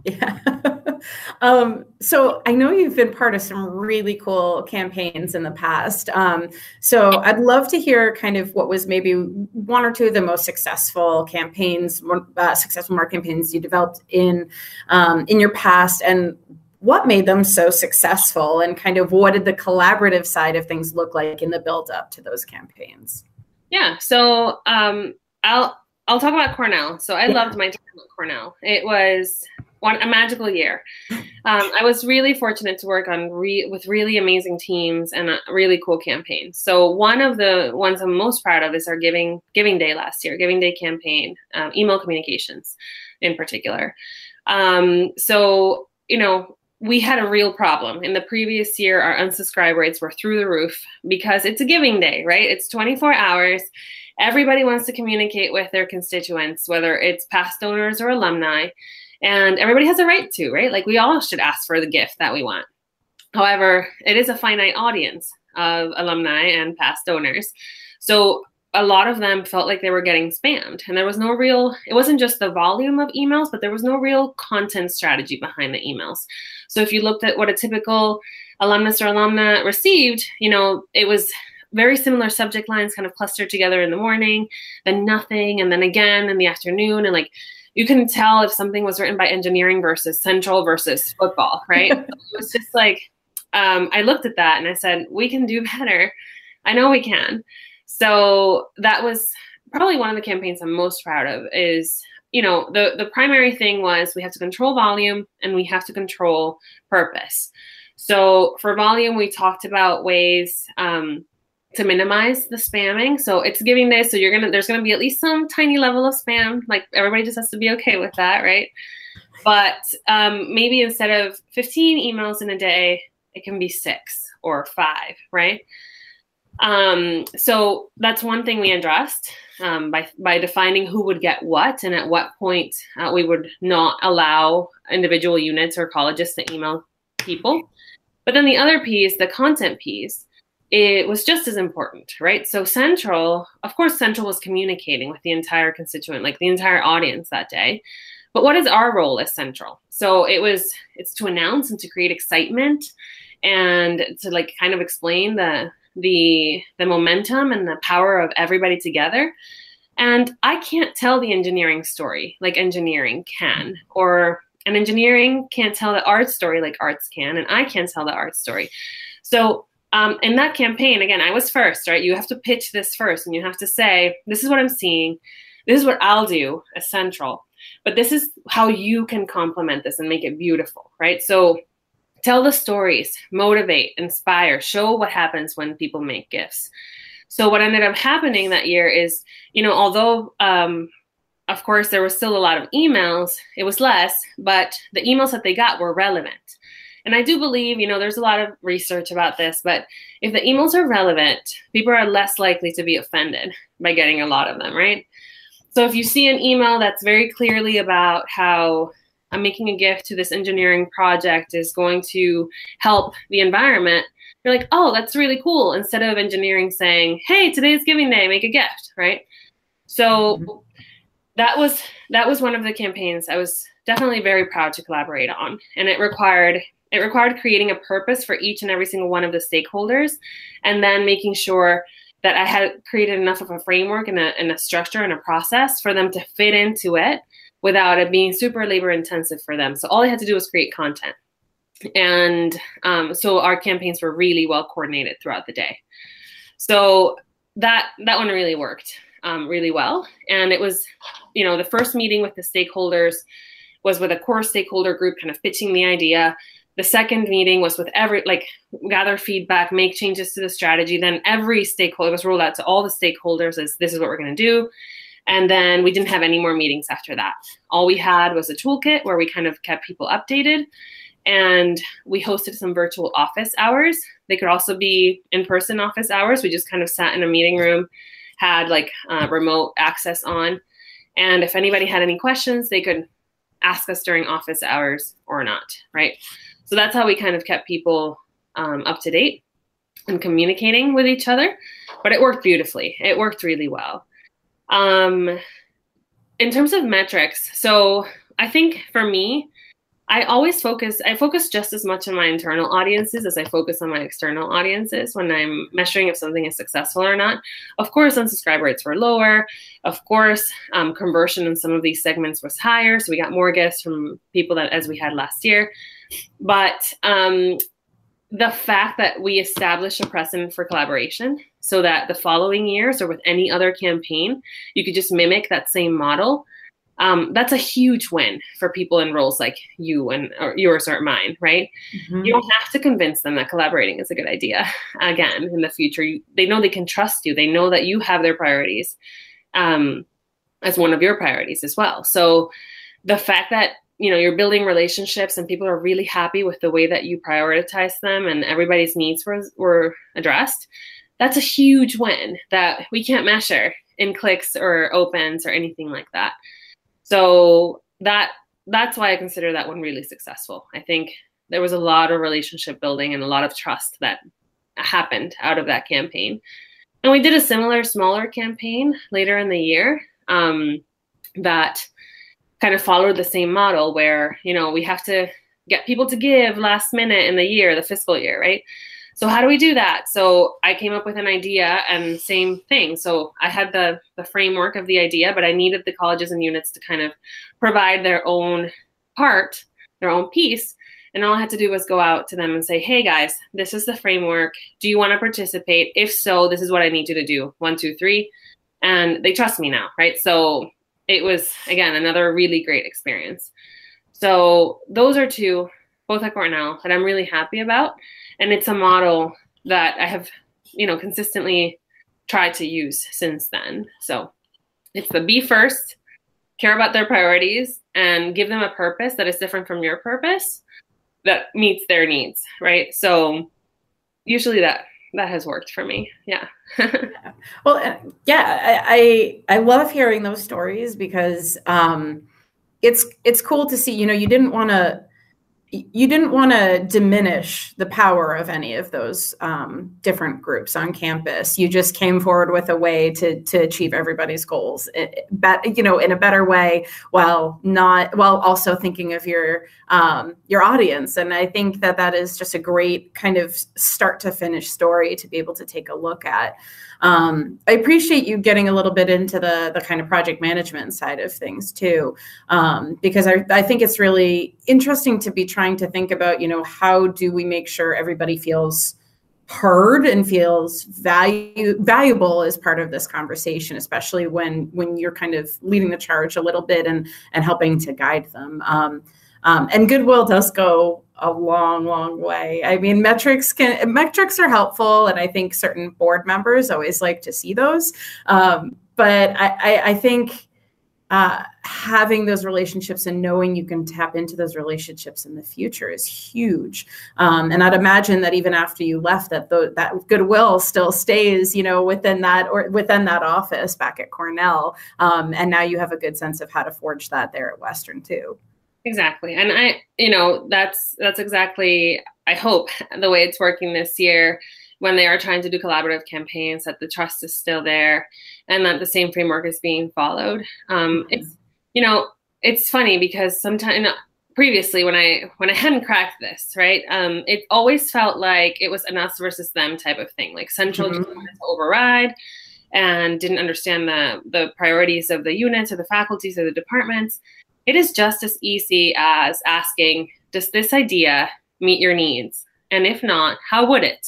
Yeah. Um, so I know you've been part of some really cool campaigns in the past. Um, so I'd love to hear kind of what was maybe one or two of the most successful campaigns, uh, successful marketing campaigns you developed in um, in your past, and what made them so successful, and kind of what did the collaborative side of things look like in the build up to those campaigns? Yeah. So um, I'll I'll talk about Cornell. So I yeah. loved my time at Cornell. It was one a magical year. Um, I was really fortunate to work on re- with really amazing teams and a really cool campaigns. So one of the ones I'm most proud of is our Giving Giving Day last year, Giving Day campaign, um, email communications in particular. Um, so you know we had a real problem. In the previous year, our unsubscribe rates were through the roof because it's a giving day, right? It's 24 hours. Everybody wants to communicate with their constituents, whether it's past donors or alumni, and everybody has a right to, right? Like we all should ask for the gift that we want. However, it is a finite audience of alumni and past donors. So a lot of them felt like they were getting spammed and there was no real it wasn't just the volume of emails but there was no real content strategy behind the emails so if you looked at what a typical alumnus or alumna received you know it was very similar subject lines kind of clustered together in the morning then nothing and then again in the afternoon and like you can tell if something was written by engineering versus central versus football right? It was just like um, i looked at that and i said we can do better. I know we can. So that was probably one of the campaigns I'm most proud of is you know the the primary thing was we have to control volume and we have to control purpose. So for volume we talked about ways um, to minimize the spamming. So it's giving this so you're gonna there's gonna be at least some tiny level of spam. Like everybody just has to be okay with that right? But um, maybe instead of 15 emails in a day it can be six or five right? Um, so that's one thing we addressed um, by by defining who would get what and at what point uh, we would not allow individual units or colleges to email people. But then the other piece, the content piece, it was just as important, right? So Central, of course, Central was communicating with the entire constituent, like the entire audience that day. But what is our role as Central? So it was it's to announce and to create excitement and to like kind of explain the the the momentum and the power of everybody together and i can't tell the engineering story like engineering can or an engineering can't tell the art story like arts can and i can't tell the art story so um, in that campaign again i was first right you have to pitch this first and you have to say this is what i'm seeing this is what i'll do as central but this is how you can complement this and make it beautiful right so Tell the stories, motivate, inspire, show what happens when people make gifts. So what ended up happening that year is, you know, although um, of course there was still a lot of emails, it was less, but the emails that they got were relevant. And I do believe, you know, there's a lot of research about this, but if the emails are relevant, people are less likely to be offended by getting a lot of them, right? So if you see an email that's very clearly about how I'm making a gift to this engineering project is going to help the environment, you're like, oh, that's really cool. Instead of engineering saying, hey, today's giving day, make a gift, right? So mm-hmm. that was that was one of the campaigns I was definitely very proud to collaborate on. And it required it required creating a purpose for each and every single one of the stakeholders and then making sure that I had created enough of a framework and a, and a structure and a process for them to fit into it without it being super labor intensive for them. So all they had to do was create content. And um, so our campaigns were really well coordinated throughout the day. So that that one really worked um, really well. And it was, you know, the first meeting with the stakeholders was with a core stakeholder group kind of pitching the idea. The second meeting was with every like gather feedback, make changes to the strategy. Then every stakeholder was rolled out to all the stakeholders as this is what we're going to do. And then we didn't have any more meetings after that. All we had was a toolkit where we kind of kept people updated. And we hosted some virtual office hours. They could also be in person office hours. We just kind of sat in a meeting room, had like uh, remote access on. And if anybody had any questions, they could ask us during office hours or not, right? So that's how we kind of kept people um, up to date and communicating with each other. But it worked beautifully. It worked really well. Um, in terms of metrics, so I think for me, I always focus, I focus just as much on my internal audiences as I focus on my external audiences when I'm measuring if something is successful or not. Of course, unsubscribe rates were lower. Of course, um, conversion in some of these segments was higher. So we got more guests from people that as we had last year. But um, the fact that we establish a precedent for collaboration so that the following years or with any other campaign, you could just mimic that same model. Um, that's a huge win for people in roles like you and or yours or mine, right? Mm-hmm. You don't have to convince them that collaborating is a good idea. Again, in the future, you, they know they can trust you. They know that you have their priorities um, as one of your priorities as well. So the fact that you know you're building relationships and people are really happy with the way that you prioritize them and everybody's needs were, were addressed that's a huge win that we can't measure in clicks or opens or anything like that. So that that's why i consider that one really successful. I think there was a lot of relationship building and a lot of trust that happened out of that campaign. And we did a similar smaller campaign later in the year um, that kind of followed the same model where you know we have to get people to give last minute in the year the fiscal year right? So how do we do that? So i came up with an idea and same thing. So i had the the framework of the idea but i needed the colleges and units to kind of provide their own part their own piece. And all i had to do was go out to them and say hey guys this is the framework. Do you want to participate? If so this is what i need you to do. One two three. And they trust me now right? So it was again another really great experience. So those are two, both at Cornell, that I'm really happy about, and it's a model that I have, you know, consistently tried to use since then. So it's the be first, care about their priorities, and give them a purpose that is different from your purpose that meets their needs, right? So usually that that has worked for me. Yeah. yeah. Well, uh, yeah, I, I, I love hearing those stories because um, it's it's cool to see. You know, you didn't want to you didn't want to diminish the power of any of those um, different groups on campus. You just came forward with a way to to achieve everybody's goals, but you know, in a better way, while not while also thinking of your um, your audience. And I think that that is just a great kind of start to finish story to be able to take a look at. Um, I appreciate you getting a little bit into the the kind of project management side of things too, um, because I, I think it's really interesting to be trying to think about, you know, how do we make sure everybody feels heard and feels value valuable as part of this conversation especially when when you're kind of leading the charge a little bit and and helping to guide them. Um, um, and goodwill does go a long, long way. I mean, metrics can metrics are helpful, and I think certain board members always like to see those. Um, but I, I, I think uh, having those relationships and knowing you can tap into those relationships in the future is huge. Um, and I'd imagine that even after you left, that the, that goodwill still stays, you know, within that or within that office back at Cornell. Um, and now you have a good sense of how to forge that there at Western too. Exactly. And I, you know, that's that's exactly I hope the way it's working this year when they are trying to do collaborative campaigns that the trust is still there and that the same framework is being followed. Um, mm-hmm. It's you know, it's funny because sometimes previously when I when I hadn't cracked this, right? Um, it always felt like it was an us versus them type of thing. Like central mm-hmm. just wanted to override and didn't understand the the priorities of the units or the faculties or the departments it is just as easy as asking, does this idea meet your needs? And if not, how would it?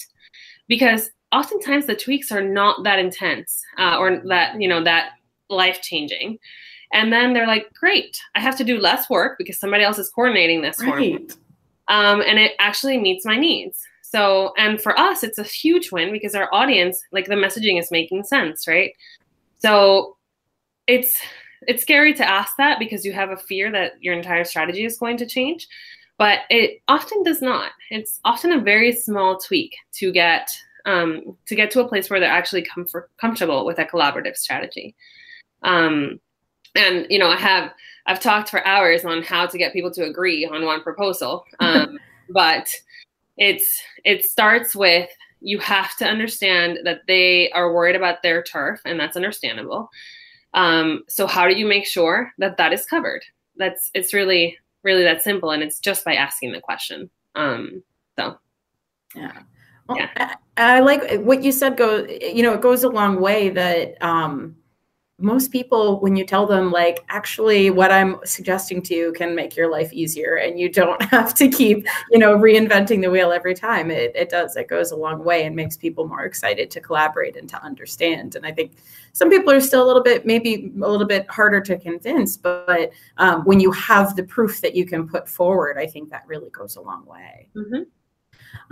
Because oftentimes the tweaks are not that intense uh, or that, you know, that life changing. And then they're like, great, I have to do less work because somebody else is coordinating this right. for me. Um, and it actually meets my needs. So, and for us, it's a huge win because our audience, like the messaging is making sense, right? So it's it's scary to ask that because you have a fear that your entire strategy is going to change but it often does not. It's often a very small tweak to get um, to get to a place where they're actually comfort, comfortable with a collaborative strategy. Um, and you know i have i've talked for hours on how to get people to agree on one proposal um, but it's it starts with you have to understand that they are worried about their turf and that's understandable um, so how do you make sure that that is covered? That's it's really really that simple, and it's just by asking the question. Um, so yeah. Well, yeah. I, I, like what you said. Go, you know, it goes a long way that um, most people when you tell them like actually what i'm suggesting to you can make your life easier and you don't have to keep you know reinventing the wheel every time it, it does it goes a long way and makes people more excited to collaborate and to understand and i think some people are still a little bit maybe a little bit harder to convince but um, when you have the proof that you can put forward i think that really goes a long way mm-hmm.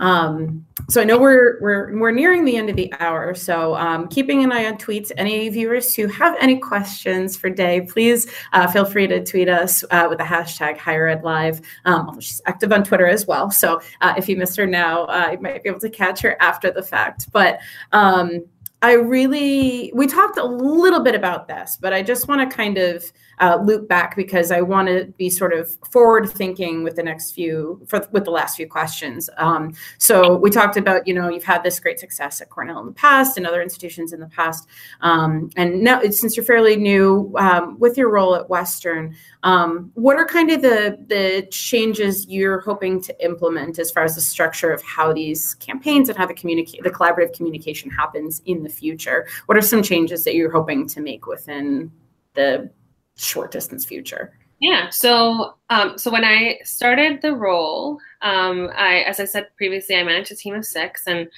Um, so I know we're we're we're nearing the end of the hour. So um, keeping an eye on tweets. Any viewers who have any questions for Day, please uh, feel free to tweet us uh, with the hashtag Higher Ed Live. Um, she's active on Twitter as well. So uh, if you missed her now, uh, you might be able to catch her after the fact. But um, I really, we talked a little bit about this, but I just want to kind of uh, loop back because I want to be sort of forward thinking with the next few, for, with the last few questions. Um, so we talked about, you know, you've had this great success at Cornell in the past and other institutions in the past. Um, and now, since you're fairly new um, with your role at Western, um, what are kind of the, the changes you're hoping to implement as far as the structure of how these campaigns and how the communicate, the collaborative communication happens in the future? What are some changes that you're hoping to make within the short distance future? Yeah. So, um, so when I started the role, um, I, as I said previously, I managed a team of six, and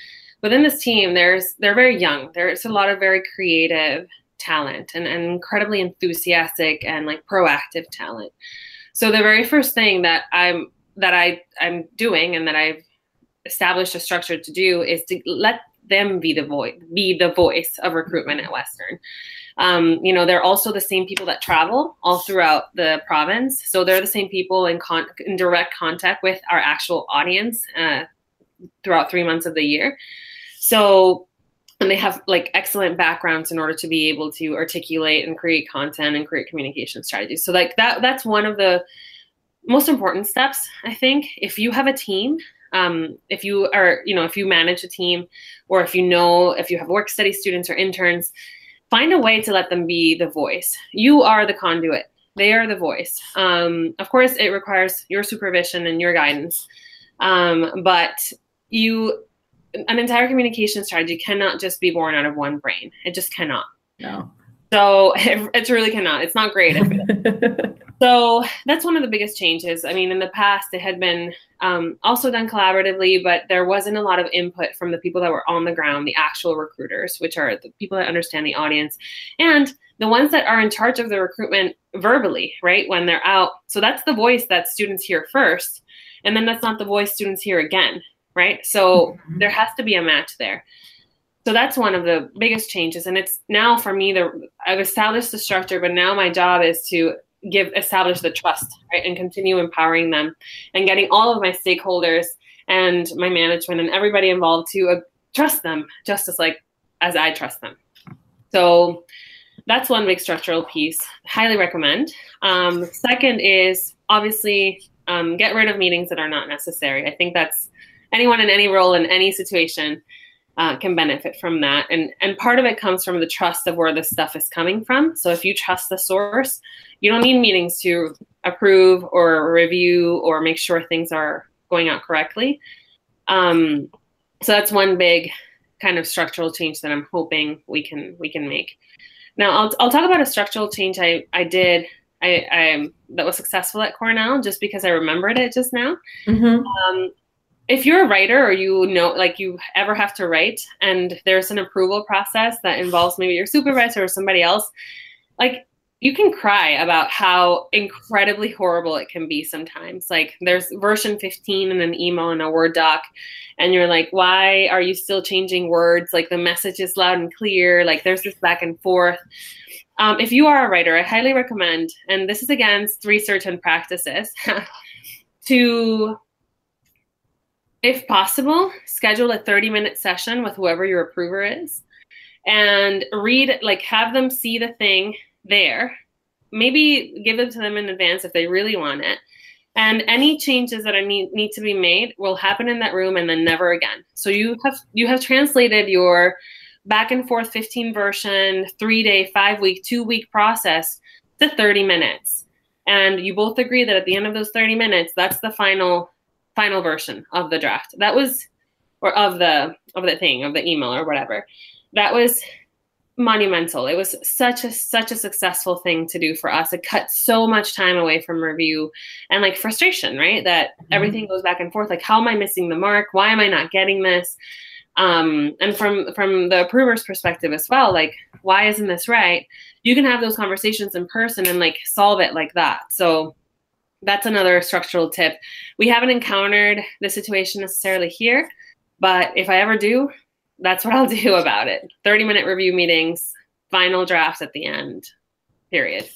within this team, there's they're very young. There's a lot of very creative talent and, and incredibly enthusiastic and like proactive talent. So the very first thing that I'm that I I'm doing and that I've established a structure to do is to let them be the voice be the voice of recruitment at Western. Um, you know, they're also the same people that travel all throughout the province. So they're the same people in, con- in direct contact with our actual audience uh, throughout three months of the year. So, and they have like excellent backgrounds in order to be able to articulate and create content and create communication strategies. So, like that, that's one of the most important steps, I think. If you have a team um, if you are you know if you manage a team or if you know if you have work study students or interns find a way to let them be the voice. You are the conduit. They are the voice. Um, of course, it requires your supervision and your guidance, um, but you an entire communication strategy cannot just be born out of one brain. It just cannot. No. So it, it really cannot. It's not great. so that's one of the biggest changes. I mean, in the past, it had been um, also done collaboratively, but there wasn't a lot of input from the people that were on the ground, the actual recruiters, which are the people that understand the audience, and the ones that are in charge of the recruitment verbally, right? When they're out. So that's the voice that students hear first. And then that's not the voice students hear again, right? So mm-hmm. there has to be a match there so that's one of the biggest changes and it's now for me the i've established the structure but now my job is to give establish the trust right and continue empowering them and getting all of my stakeholders and my management and everybody involved to uh, trust them just as like as i trust them. So that's one big structural piece. Highly recommend. Um, second is obviously um, get rid of meetings that are not necessary. I think that's anyone in any role in any situation uh, can benefit from that. And and part of it comes from the trust of where the stuff is coming from. So if you trust the source, you don't need meetings to approve or review or make sure things are going out correctly. Um, so that's one big kind of structural change that I'm hoping we can we can make. Now I'll I'll talk about a structural change I I did I, I that was successful at Cornell just because I remembered it just now. Mm-hmm. Um, if you're a writer or you know like you ever have to write and there's an approval process that involves maybe your supervisor or somebody else like you can cry about how incredibly horrible it can be sometimes. Like there's version 15 in an email in a word doc and you're like why are you still changing words? Like the message is loud and clear. Like there's this back and forth. Um, if you are a writer i highly recommend and this is against research and practices to if possible, schedule a 30 minute session with whoever your approver is and read, like, have them see the thing there. Maybe give it to them in advance if they really want it. And any changes that are need, need to be made will happen in that room and then never again. So you have you have translated your back and forth 15 version, three day, five week, two week process to 30 minutes. And you both agree that at the end of those 30 minutes, that's the final final version of the draft. That was or of the of the thing of the email or whatever. That was monumental. It was such a such a successful thing to do for us. It cut so much time away from review and like frustration, right? That mm-hmm. everything goes back and forth. Like, how am I missing the mark? Why am I not getting this? Um, and from from the approver's perspective as well, like, why isn't this right? You can have those conversations in person and like solve it like that. So that's another structural tip. We haven't encountered the situation necessarily here, but if I ever do, that's what I'll do about it. 30 minute review meetings, final drafts at the end, period.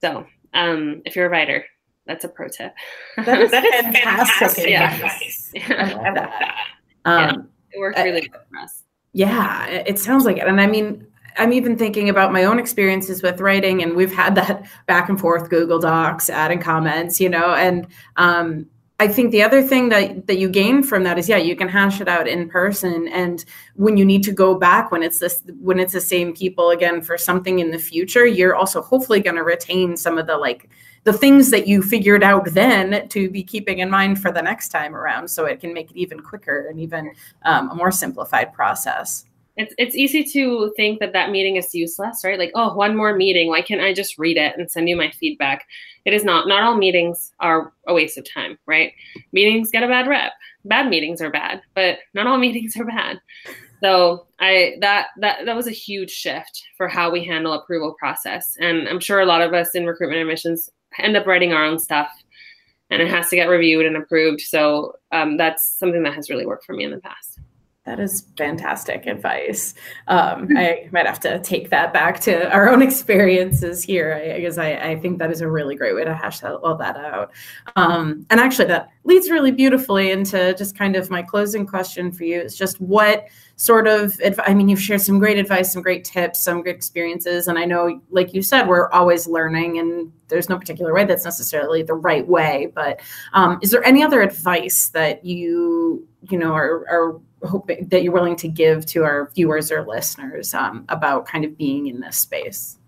So um, if you're a writer, that's a pro tip. That is, that is fantastic. Yes. Yeah. I love that. Um, yeah, it worked really good for us. Yeah, it sounds like it. And I mean, I'm even thinking about my own experiences with writing, and we've had that back and forth Google Docs, adding comments, you know, and um, I think the other thing that that you gain from that is yeah, you can hash it out in person and when you need to go back when it's this when it's the same people again for something in the future, you're also hopefully going to retain some of the like the things that you figured out then to be keeping in mind for the next time around so it can make it even quicker and even um, a more simplified process it's it's easy to think that that meeting is useless, right? Like, oh, one more meeting. Why can't I just read it and send you my feedback? It is not. Not all meetings are a waste of time, right? Meetings get a bad rep. Bad meetings are bad, but not all meetings are bad. So I that that that was a huge shift for how we handle approval process, and I'm sure a lot of us in recruitment admissions end up writing our own stuff, and it has to get reviewed and approved. So um, that's something that has really worked for me in the past. That is fantastic advice. Um, I might have to take that back to our own experiences here because I, guess I, think that is a really great way to hash that, all that out. Um, and actually, that leads really beautifully into just kind of my closing question for you is just what sort of i mean you've shared some great advice some great tips some great experiences and i know like you said we're always learning and there's no particular way that's necessarily the right way but um, is there any other advice that you you know are, are hoping that you're willing to give to our viewers or listeners um, about kind of being in this space?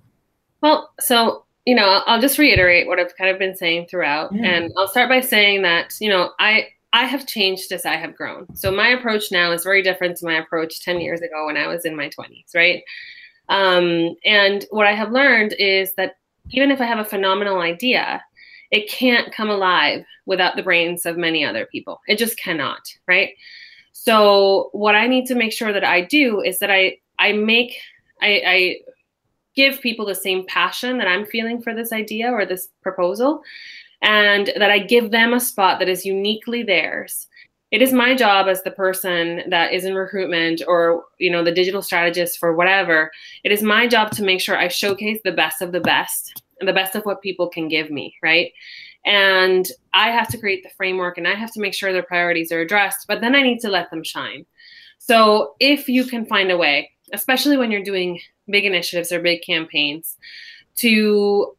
Well, so you know, I'll just reiterate what I've kind of been saying throughout, yeah. and I'll start by saying that you know, I I have changed as I have grown. So my approach now is very different to my approach ten years ago when I was in my twenties, right? Um, and what I have learned is that even if I have a phenomenal idea, it can't come alive without the brains of many other people. It just cannot, right? So what I need to make sure that I do is that I I make I, I give people the same passion that I'm feeling for this idea or this proposal, and that I give them a spot that is uniquely theirs. It is my job as the person that is in recruitment or you know the digital strategist for whatever. It is my job to make sure I showcase the best of the best and the best of what people can give me, right? And I have to create the framework and I have to make sure their priorities are addressed, but then I need to let them shine. So if you can find a way, especially when you're doing big initiatives or big campaigns, to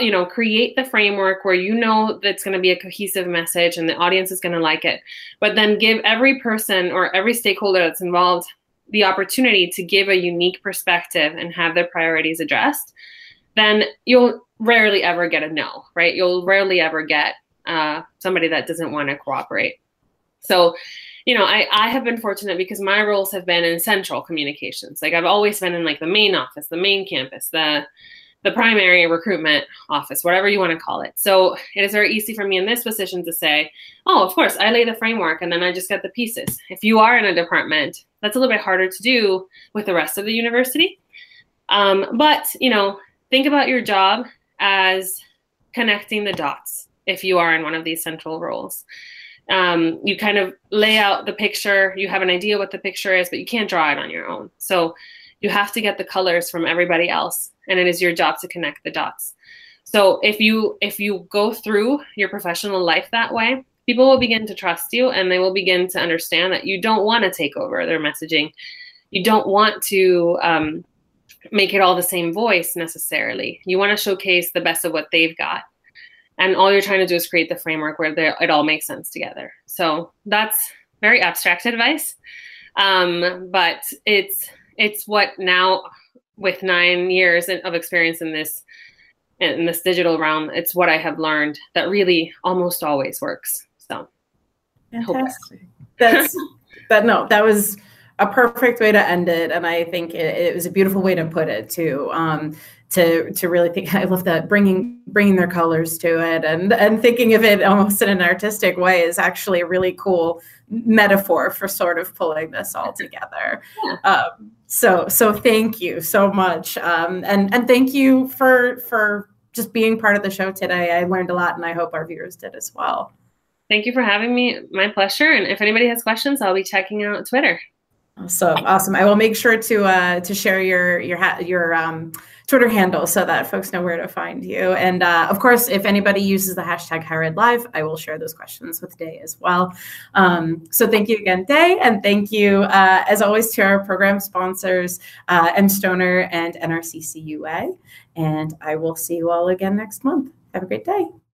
you know create the framework where you know that's going to be a cohesive message and the audience is going to like it but then give every person or every stakeholder that's involved the opportunity to give a unique perspective and have their priorities addressed then you'll rarely ever get a no, right? You'll rarely ever get uh, somebody that doesn't want to cooperate. So, you know, I, I have been fortunate because my roles have been in central communications. Like I've always been in like the main office, the main campus, the the primary recruitment office, whatever you want to call it. So it is very easy for me in this position to say, oh, of course, I lay the framework and then I just get the pieces. If you are in a department, that's a little bit harder to do with the rest of the university. Um, but, you know, think about your job as connecting the dots if you are in one of these central roles. Um, you kind of lay out the picture, you have an idea what the picture is, but you can't draw it on your own. So you have to get the colors from everybody else, and it is your job to connect the dots. So if you if you go through your professional life that way, people will begin to trust you and they will begin to understand that you don't want to take over their messaging. You don't want to um, make it all the same voice necessarily. You want to showcase the best of what they've got. And all you're trying to do is create the framework where it all makes sense together. So that's very abstract advice. Um, but it's it's what now with nine years of experience in this in this digital realm, it's what I have learned that really almost always works. So Fantastic. that's that no, that was a perfect way to end it and i think it, it was a beautiful way to put it too um, to to really think i love that bringing bringing their colors to it and and thinking of it almost in an artistic way is actually a really cool metaphor for sort of pulling this all together yeah. um, so so thank you so much um, and and thank you for for just being part of the show today. I learned a lot, and I hope our viewers did as well. Thank you for having me. My pleasure. And if anybody has questions, I'll be checking out Twitter. So awesome! I will make sure to uh, to share your your your um, Twitter handle so that folks know where to find you. And uh, of course, if anybody uses the hashtag Higher Live, I will share those questions with Day as well. Um, so thank you again, Day, and thank you uh, as always to our program sponsors, uh, mStoner and NRCCUA. And I will see you all again next month. Have a great day.